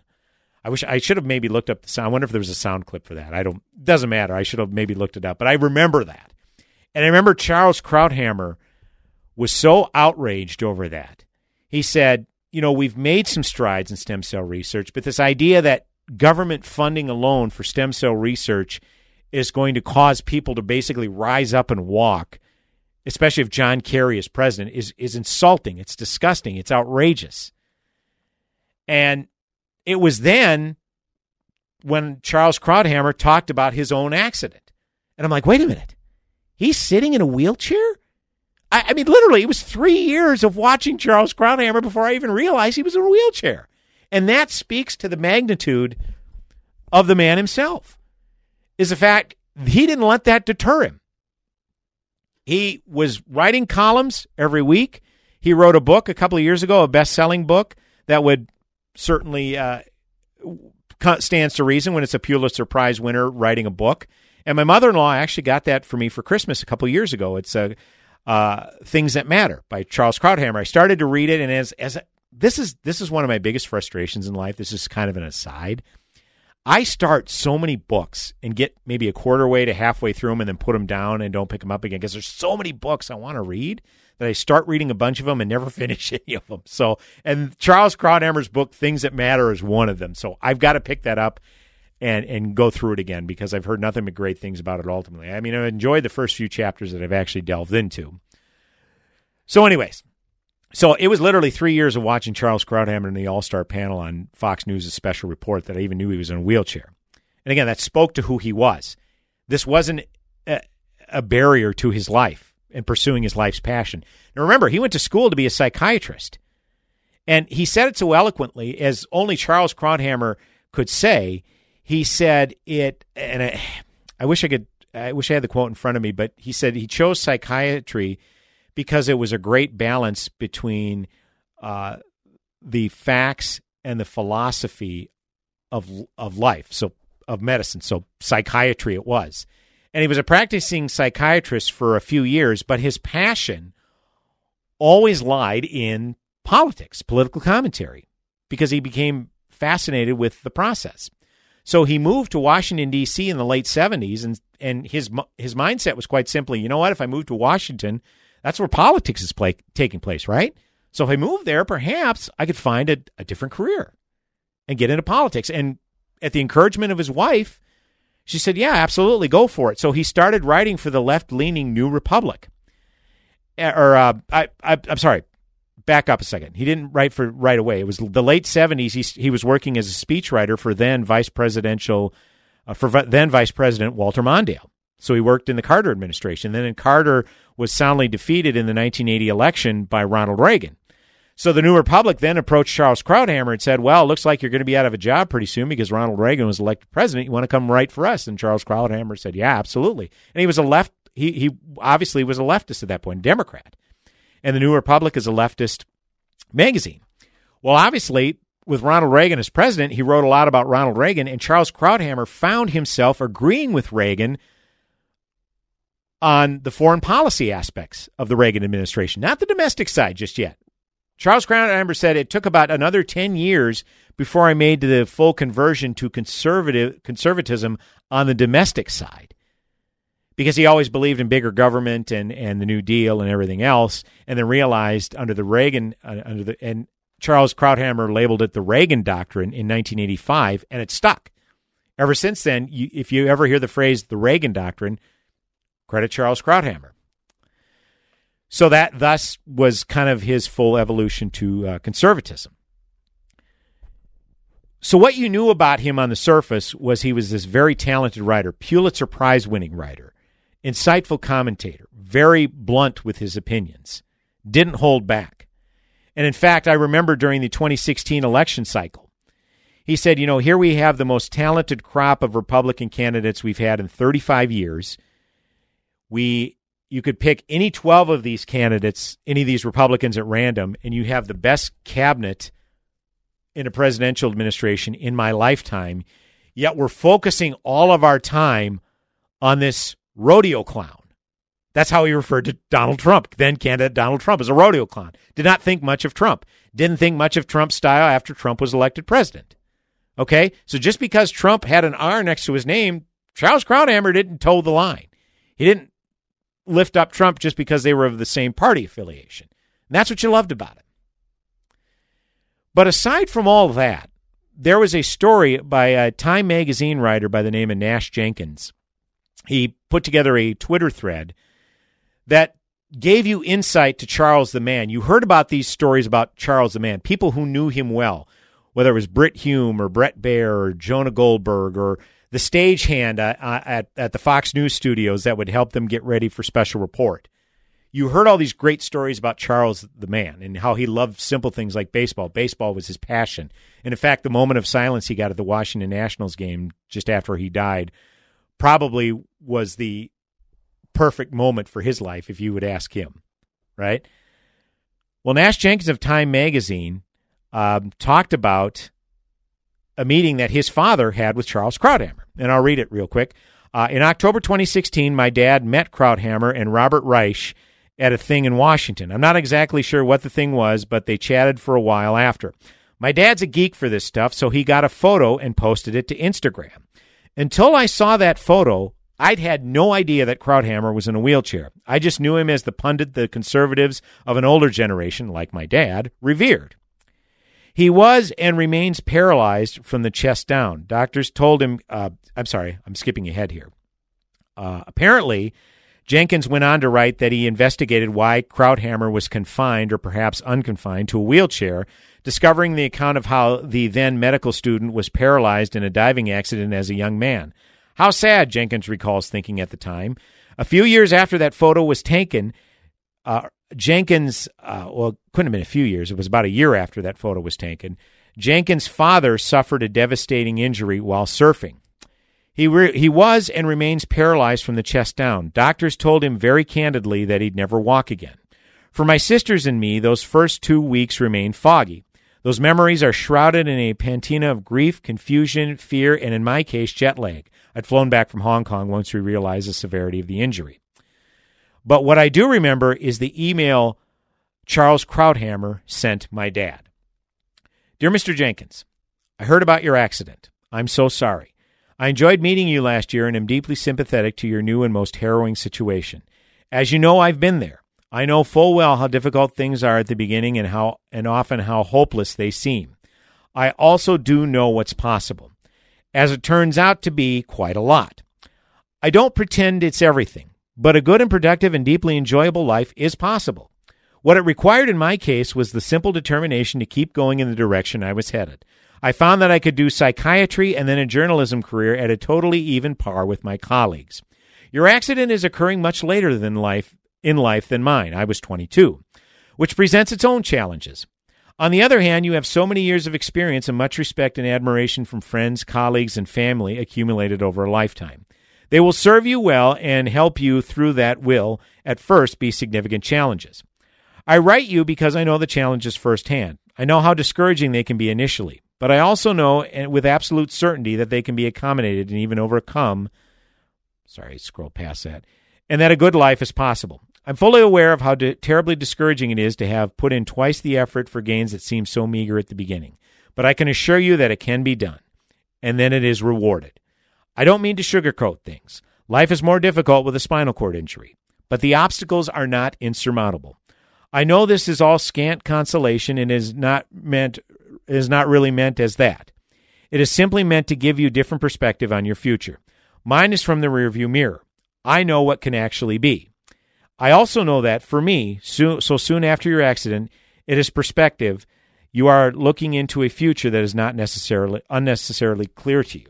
[SPEAKER 7] I wish I should have maybe looked up the sound. I wonder if there was a sound clip for that. I don't. Doesn't matter. I should have maybe looked it up. But I remember that, and I remember Charles Krauthammer was so outraged over that. He said, "You know, we've made some strides in stem cell research, but this idea that government funding alone for stem cell research is going to cause people to basically rise up and walk." especially if John Kerry is president, is is insulting. It's disgusting. It's outrageous. And it was then when Charles Krauthammer talked about his own accident. And I'm like, wait a minute. He's sitting in a wheelchair? I, I mean, literally, it was three years of watching Charles Krauthammer before I even realized he was in a wheelchair. And that speaks to the magnitude of the man himself. Is the fact he didn't let that deter him. He was writing columns every week. He wrote a book a couple of years ago, a best selling book that would certainly uh, stands to reason when it's a Pulitzer Prize winner writing a book. And my mother in law actually got that for me for Christmas a couple years ago. It's a uh, Things That Matter by Charles Krauthammer. I started to read it, and as as this is this is one of my biggest frustrations in life. This is kind of an aside. I start so many books and get maybe a quarter way to halfway through them and then put them down and don't pick them up again because there's so many books I want to read that I start reading a bunch of them and never finish any of them. So, and Charles Krauthammer's book, Things That Matter, is one of them. So I've got to pick that up and and go through it again because I've heard nothing but great things about it ultimately. I mean, I've enjoyed the first few chapters that I've actually delved into. So, anyways, so it was literally three years of watching Charles Krauthammer in the All Star panel on Fox News' special report that I even knew he was in a wheelchair. And again, that spoke to who he was. This wasn't a, a barrier to his life and pursuing his life's passion. Now, remember, he went to school to be a psychiatrist. And he said it so eloquently, as only Charles Krauthammer could say. He said it, and I, I wish I could, I wish I had the quote in front of me, but he said he chose psychiatry because it was a great balance between uh, the facts and the philosophy of of life, so of medicine. So psychiatry it was, and he was a practicing psychiatrist for a few years, but his passion always lied in politics, political commentary, because he became fascinated with the process. So he moved to Washington D.C. in the late '70s, and and his his mindset was quite simply, you know what? If I move to Washington, that's where politics is play, taking place, right? So if I move there, perhaps I could find a, a different career and get into politics. And at the encouragement of his wife, she said, "Yeah, absolutely, go for it." So he started writing for the left-leaning New Republic. Eh, or uh, I, I, I'm sorry, back up a second. He didn't write for right away. It was the late '70s. He he was working as a speechwriter for then vice presidential, uh, for then Vice President Walter Mondale. So he worked in the Carter administration. Then Carter was soundly defeated in the 1980 election by Ronald Reagan. So the New Republic then approached Charles Krauthammer and said, "Well, it looks like you're going to be out of a job pretty soon because Ronald Reagan was elected president. You want to come write for us?" And Charles Krauthammer said, "Yeah, absolutely." And he was a left. He he obviously was a leftist at that point, Democrat. And the New Republic is a leftist magazine. Well, obviously, with Ronald Reagan as president, he wrote a lot about Ronald Reagan, and Charles Krauthammer found himself agreeing with Reagan on the foreign policy aspects of the Reagan administration, not the domestic side just yet. Charles Krauthammer said it took about another 10 years before I made the full conversion to conservative conservatism on the domestic side. Because he always believed in bigger government and, and the New Deal and everything else, and then realized under the Reagan uh, under the and Charles Krauthammer labeled it the Reagan Doctrine in 1985, and it stuck. Ever since then, you, if you ever hear the phrase the Reagan Doctrine, Credit Charles Krauthammer. So that thus was kind of his full evolution to uh, conservatism. So what you knew about him on the surface was he was this very talented writer, Pulitzer Prize winning writer, insightful commentator, very blunt with his opinions, didn't hold back. And in fact, I remember during the 2016 election cycle, he said, you know, here we have the most talented crop of Republican candidates we've had in 35 years we you could pick any 12 of these candidates, any of these Republicans at random, and you have the best cabinet in a presidential administration in my lifetime. Yet we're focusing all of our time on this rodeo clown. That's how he referred to Donald Trump, then candidate Donald Trump, as a rodeo clown. Did not think much of Trump. Didn't think much of Trump's style after Trump was elected president. Okay? So just because Trump had an R next to his name, Charles Krauthammer didn't toe the line. He didn't lift up Trump just because they were of the same party affiliation. And that's what you loved about it. But aside from all that, there was a story by a Time magazine writer by the name of Nash Jenkins. He put together a Twitter thread that gave you insight to Charles the Man. You heard about these stories about Charles the Man, people who knew him well, whether it was Brit Hume or Bret Baier or Jonah Goldberg or the stagehand uh, uh, at, at the Fox News studios that would help them get ready for special report. You heard all these great stories about Charles the man and how he loved simple things like baseball. Baseball was his passion. And in fact, the moment of silence he got at the Washington Nationals game just after he died probably was the perfect moment for his life, if you would ask him, right? Well, Nash Jenkins of Time Magazine um, talked about a meeting that his father had with Charles Krauthammer. And I'll read it real quick. Uh, in October 2016, my dad met Krauthammer and Robert Reich at a thing in Washington. I'm not exactly sure what the thing was, but they chatted for a while after. My dad's a geek for this stuff, so he got a photo and posted it to Instagram. Until I saw that photo, I'd had no idea that Krauthammer was in a wheelchair. I just knew him as the pundit the conservatives of an older generation, like my dad, revered. He was and remains paralyzed from the chest down. Doctors told him, uh, I'm sorry, I'm skipping ahead here. Uh, apparently, Jenkins went on to write that he investigated why Krauthammer was confined or perhaps unconfined to a wheelchair, discovering the account of how the then medical student was paralyzed in a diving accident as a young man. How sad, Jenkins recalls thinking at the time. A few years after that photo was taken, uh, Jenkins, uh, well, couldn't have been a few years. It was about a year after that photo was taken. Jenkins' father suffered a devastating injury while surfing. He, re- he was and remains paralyzed from the chest down. Doctors told him very candidly that he'd never walk again. For my sisters and me, those first two weeks remain foggy. Those memories are shrouded in a pantina of grief, confusion, fear, and in my case, jet lag. I'd flown back from Hong Kong once we realized the severity of the injury. But what I do remember is the email Charles Krauthammer sent my dad. Dear Mr. Jenkins, I heard about your accident. I'm so sorry. I enjoyed meeting you last year and am deeply sympathetic to your new and most harrowing situation. As you know, I've been there. I know full well how difficult things are at the beginning and how and often how hopeless they seem. I also do know what's possible. As it turns out to be quite a lot. I don't pretend it's everything. But a good and productive and deeply enjoyable life is possible. What it required in my case was the simple determination to keep going in the direction I was headed. I found that I could do psychiatry and then a journalism career at a totally even par with my colleagues. Your accident is occurring much later than life in life than mine. I was 22, which presents its own challenges. On the other hand, you have so many years of experience and much respect and admiration from friends, colleagues, and family accumulated over a lifetime. They will serve you well and help you through that will, at first, be significant challenges. I write you because I know the challenges firsthand. I know how discouraging they can be initially, but I also know with absolute certainty that they can be accommodated and even overcome. Sorry, scroll past that. And that a good life is possible. I'm fully aware of how de- terribly discouraging it is to have put in twice the effort for gains that seem so meager at the beginning. But I can assure you that it can be done, and then it is rewarded. I don't mean to sugarcoat things. Life is more difficult with a spinal cord injury, but the obstacles are not insurmountable. I know this is all scant consolation and is not meant is not really meant as that. It is simply meant to give you different perspective on your future. Mine is from the rearview mirror. I know what can actually be. I also know that for me, so, so soon after your accident, it is perspective. You are looking into a future that is not necessarily unnecessarily clear to you.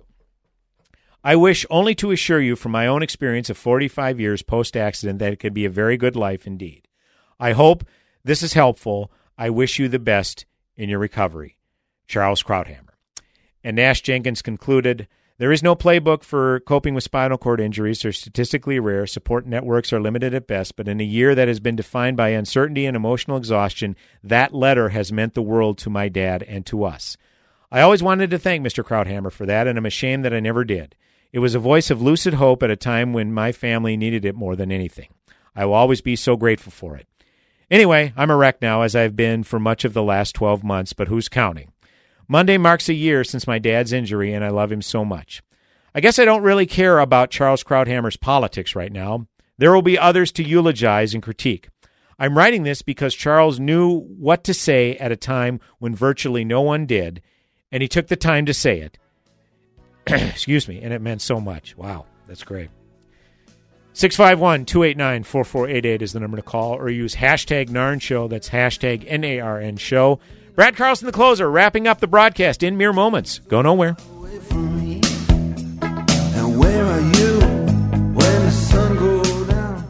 [SPEAKER 7] I wish only to assure you from my own experience of 45 years post accident that it could be a very good life indeed. I hope this is helpful. I wish you the best in your recovery. Charles Krauthammer. And Nash Jenkins concluded There is no playbook for coping with spinal cord injuries. They're statistically rare. Support networks are limited at best. But in a year that has been defined by uncertainty and emotional exhaustion, that letter has meant the world to my dad and to us. I always wanted to thank Mr. Krauthammer for that, and I'm ashamed that I never did. It was a voice of lucid hope at a time when my family needed it more than anything. I will always be so grateful for it. Anyway, I'm a wreck now, as I've been for much of the last 12 months, but who's counting? Monday marks a year since my dad's injury, and I love him so much. I guess I don't really care about Charles Krauthammer's politics right now. There will be others to eulogize and critique. I'm writing this because Charles knew what to say at a time when virtually no one did, and he took the time to say it. Excuse me, and it meant so much. Wow, that's great. 651 289 4488 is the number to call, or use hashtag NARN Show. That's hashtag N A R N Show. Brad Carlson, the closer, wrapping up the broadcast in mere moments. Go nowhere.
[SPEAKER 15] And where are you when the sun goes down?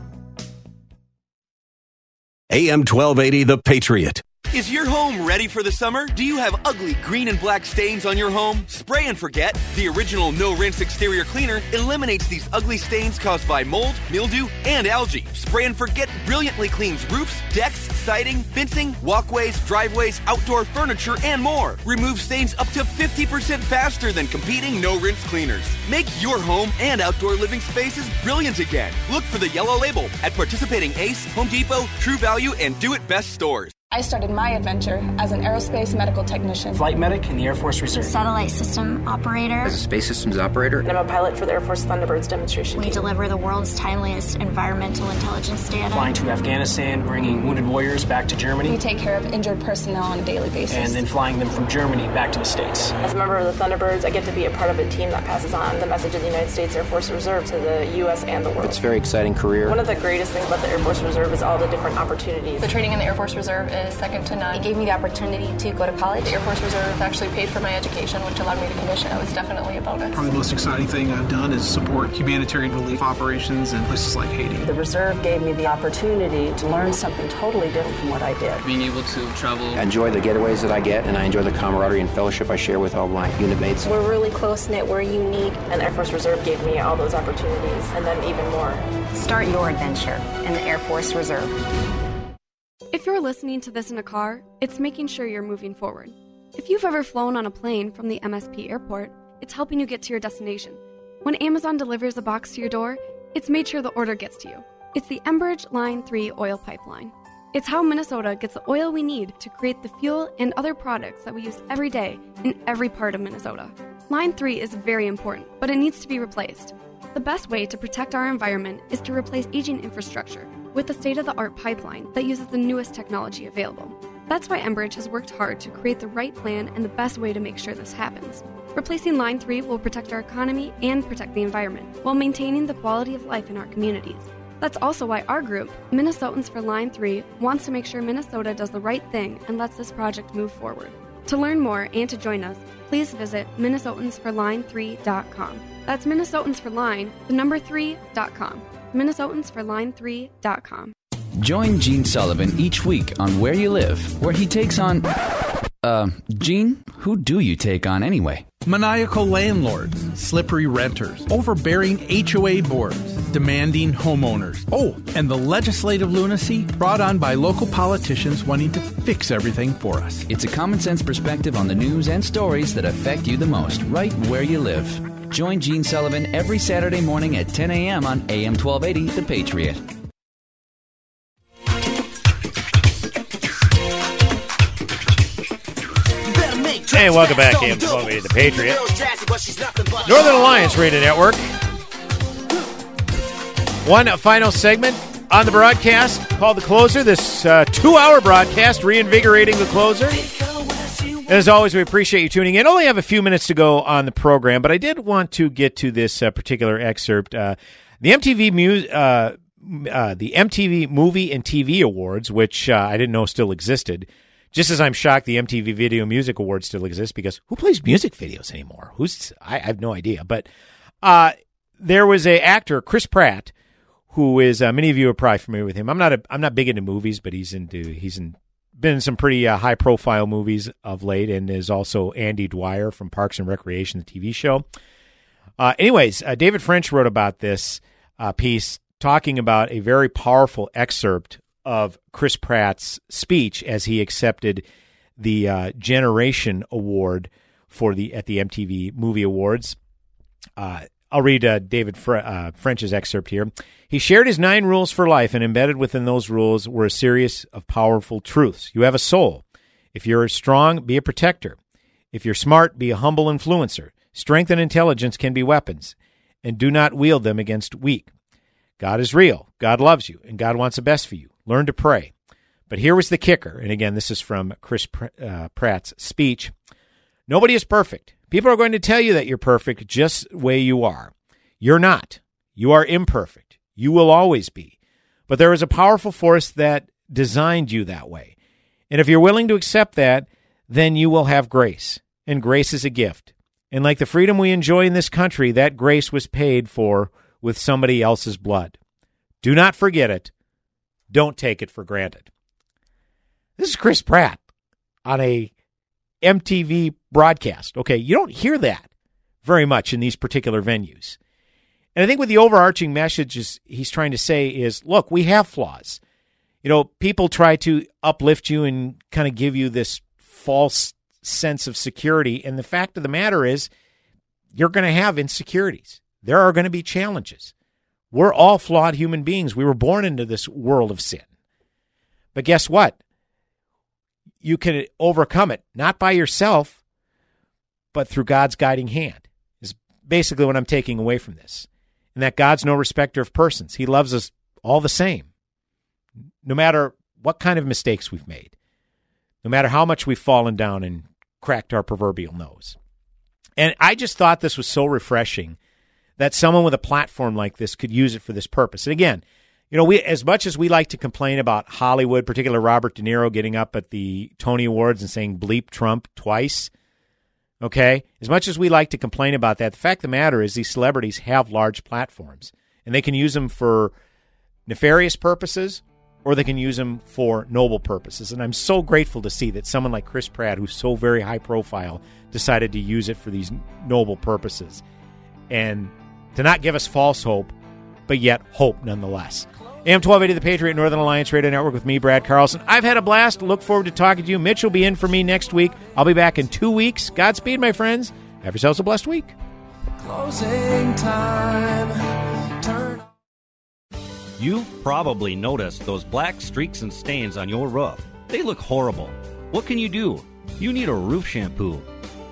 [SPEAKER 1] AM 1280, The Patriot.
[SPEAKER 16] Is your home ready for the summer? Do you have ugly green and black stains on your home? Spray and forget. The original no rinse exterior cleaner eliminates these ugly stains caused by mold, mildew, and algae. Spray and forget brilliantly cleans roofs, decks, siding, fencing, walkways, driveways, outdoor furniture, and more. Remove stains up to 50% faster than competing no rinse cleaners. Make your home and outdoor living spaces brilliant again. Look for the yellow label at participating Ace, Home Depot, True Value, and Do It Best stores.
[SPEAKER 17] I started my adventure as an aerospace medical technician.
[SPEAKER 18] Flight medic in the Air Force Reserve.
[SPEAKER 19] Satellite system operator.
[SPEAKER 20] As a space systems operator.
[SPEAKER 21] And I'm a pilot for the Air Force Thunderbirds demonstration.
[SPEAKER 19] We
[SPEAKER 21] team.
[SPEAKER 19] deliver the world's timeliest environmental intelligence data.
[SPEAKER 18] Flying to Afghanistan, bringing wounded warriors back to Germany.
[SPEAKER 17] We take care of injured personnel on a daily basis.
[SPEAKER 18] And then flying them from Germany back to the States.
[SPEAKER 21] As a member of the Thunderbirds, I get to be a part of a team that passes on the message of the United States Air Force Reserve to the U.S. and the world.
[SPEAKER 20] It's a very exciting career.
[SPEAKER 21] One of the greatest things about the Air Force Reserve is all the different opportunities.
[SPEAKER 17] The training in the Air Force Reserve is second to none.
[SPEAKER 19] It gave me the opportunity to go to college.
[SPEAKER 17] The Air Force Reserve actually paid for my education, which allowed me to commission. It was definitely a bonus.
[SPEAKER 22] Probably the most exciting thing I've done is support humanitarian relief operations in places like Haiti.
[SPEAKER 21] The Reserve gave me the opportunity to learn something totally different from what I did.
[SPEAKER 22] Being able to travel.
[SPEAKER 20] I enjoy the getaways that I get, and I enjoy the camaraderie and fellowship I share with all my unit mates.
[SPEAKER 21] We're really close knit, we're unique, and Air Force Reserve gave me all those opportunities, and then even more.
[SPEAKER 19] Start your adventure in the Air Force Reserve.
[SPEAKER 23] You're listening to this in a car, it's making sure you're moving forward. If you've ever flown on a plane from the MSP airport, it's helping you get to your destination. When Amazon delivers a box to your door, it's made sure the order gets to you. It's the Enbridge Line 3 oil pipeline. It's how Minnesota gets the oil we need to create the fuel and other products that we use every day in every part of Minnesota. Line 3 is very important, but it needs to be replaced. The best way to protect our environment is to replace aging infrastructure with a state of the art pipeline that uses the newest technology available. That's why Enbridge has worked hard to create the right plan and the best way to make sure this happens. Replacing Line 3 will protect our economy and protect the environment while maintaining the quality of life in our communities. That's also why our group, Minnesotans for Line 3, wants to make sure Minnesota does the right thing and lets this project move forward. To learn more and to join us, please visit MinnesotansForLine3.com. That's Minnesotans for Line, the number 3.com. MinnesotansForLine3.com.
[SPEAKER 24] Join Gene Sullivan each week on Where You Live, where he takes on. Uh, Gene, who do you take on anyway?
[SPEAKER 25] Maniacal landlords, slippery renters, overbearing HOA boards, demanding homeowners. Oh, and the legislative lunacy brought on by local politicians wanting to fix everything for us.
[SPEAKER 24] It's a common sense perspective on the news and stories that affect you the most, right where you live. Join Gene Sullivan every Saturday morning at 10 a.m. on AM 1280, The Patriot.
[SPEAKER 7] Hey, welcome back, AM 1280, The Patriot. Northern Alliance Radio Network. One final segment on the broadcast called The Closer. This uh, two hour broadcast, reinvigorating the closer. As always, we appreciate you tuning in. Only have a few minutes to go on the program, but I did want to get to this uh, particular excerpt. Uh, the MTV mu- uh, uh, the MTV Movie and TV Awards, which uh, I didn't know still existed. Just as I'm shocked the MTV Video Music Awards still exist because who plays music videos anymore? Who's I, I have no idea. But uh, there was a actor Chris Pratt who is many of you are probably familiar with him. I'm not a, I'm not big into movies, but he's into he's in been in some pretty uh, high profile movies of late, and is also Andy Dwyer from Parks and Recreation, the TV show. Uh, anyways, uh, David French wrote about this uh, piece talking about a very powerful excerpt of Chris Pratt's speech as he accepted the uh, Generation Award for the at the MTV Movie Awards. I'll read uh, David Fre- uh, French's excerpt here. He shared his nine rules for life, and embedded within those rules were a series of powerful truths. You have a soul. If you're strong, be a protector. If you're smart, be a humble influencer. Strength and intelligence can be weapons, and do not wield them against weak. God is real. God loves you, and God wants the best for you. Learn to pray. But here was the kicker, and again, this is from Chris uh, Pratt's speech. Nobody is perfect. People are going to tell you that you're perfect just the way you are. You're not. You are imperfect. You will always be. But there is a powerful force that designed you that way. And if you're willing to accept that, then you will have grace. And grace is a gift. And like the freedom we enjoy in this country, that grace was paid for with somebody else's blood. Do not forget it. Don't take it for granted. This is Chris Pratt on a MTV broadcast. Okay, you don't hear that very much in these particular venues. And I think what the overarching message is he's trying to say is look, we have flaws. You know, people try to uplift you and kind of give you this false sense of security. And the fact of the matter is, you're going to have insecurities. There are going to be challenges. We're all flawed human beings. We were born into this world of sin. But guess what? You can overcome it, not by yourself, but through God's guiding hand, is basically what I'm taking away from this. And that God's no respecter of persons. He loves us all the same, no matter what kind of mistakes we've made, no matter how much we've fallen down and cracked our proverbial nose. And I just thought this was so refreshing that someone with a platform like this could use it for this purpose. And again, you know, we as much as we like to complain about Hollywood, particularly Robert De Niro getting up at the Tony Awards and saying bleep Trump twice, okay? As much as we like to complain about that, the fact of the matter is these celebrities have large platforms and they can use them for nefarious purposes or they can use them for noble purposes. And I'm so grateful to see that someone like Chris Pratt, who's so very high profile, decided to use it for these noble purposes and to not give us false hope, but yet hope nonetheless. AM 1280, the Patriot Northern Alliance Radio Network with me, Brad Carlson. I've had a blast. Look forward to talking to you. Mitch will be in for me next week. I'll be back in two weeks. Godspeed, my friends. Have yourselves a blessed week.
[SPEAKER 15] Closing time. Turn.
[SPEAKER 26] You've probably noticed those black streaks and stains on your roof. They look horrible. What can you do? You need a roof shampoo.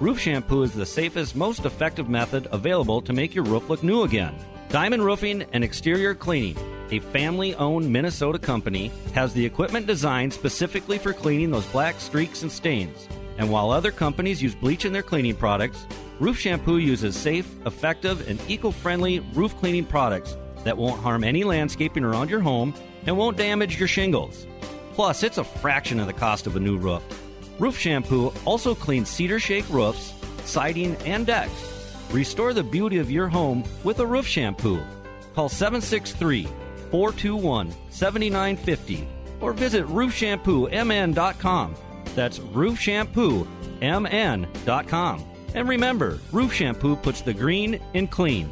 [SPEAKER 26] Roof shampoo is the safest, most effective method available to make your roof look new again. Diamond Roofing and Exterior Cleaning, a family owned Minnesota company, has the equipment designed specifically for cleaning those black streaks and stains. And while other companies use bleach in their cleaning products, Roof Shampoo uses safe, effective, and eco friendly roof cleaning products that won't harm any landscaping around your home and won't damage your shingles. Plus, it's a fraction of the cost of a new roof. Roof Shampoo also cleans cedar shake roofs, siding, and decks. Restore the beauty of your home with a roof shampoo. Call 763 421 7950 or visit roofshampoomn.com. That's roofshampoomn.com. And remember, Roof Shampoo puts the green in clean.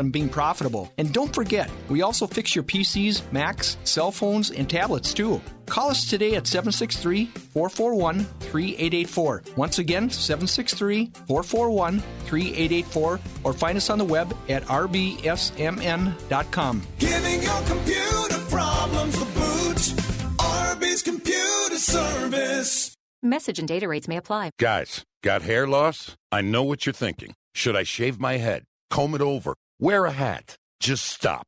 [SPEAKER 27] being profitable. And don't forget, we also fix your PCs, Macs, cell phones, and tablets too. Call us today at 763 441 3884. Once again, 763 441 3884, or find us on the web at rbsmn.com.
[SPEAKER 15] Giving your computer problems the boot. RB's Computer Service.
[SPEAKER 28] Message and data rates may apply.
[SPEAKER 29] Guys, got hair loss? I know what you're thinking. Should I shave my head, comb it over, wear a hat? Just stop.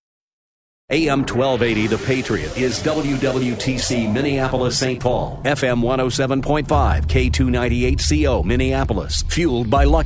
[SPEAKER 1] AM 1280 The Patriot is WWTC Minneapolis St. Paul, FM 107.5, K298CO Minneapolis, fueled by Luck.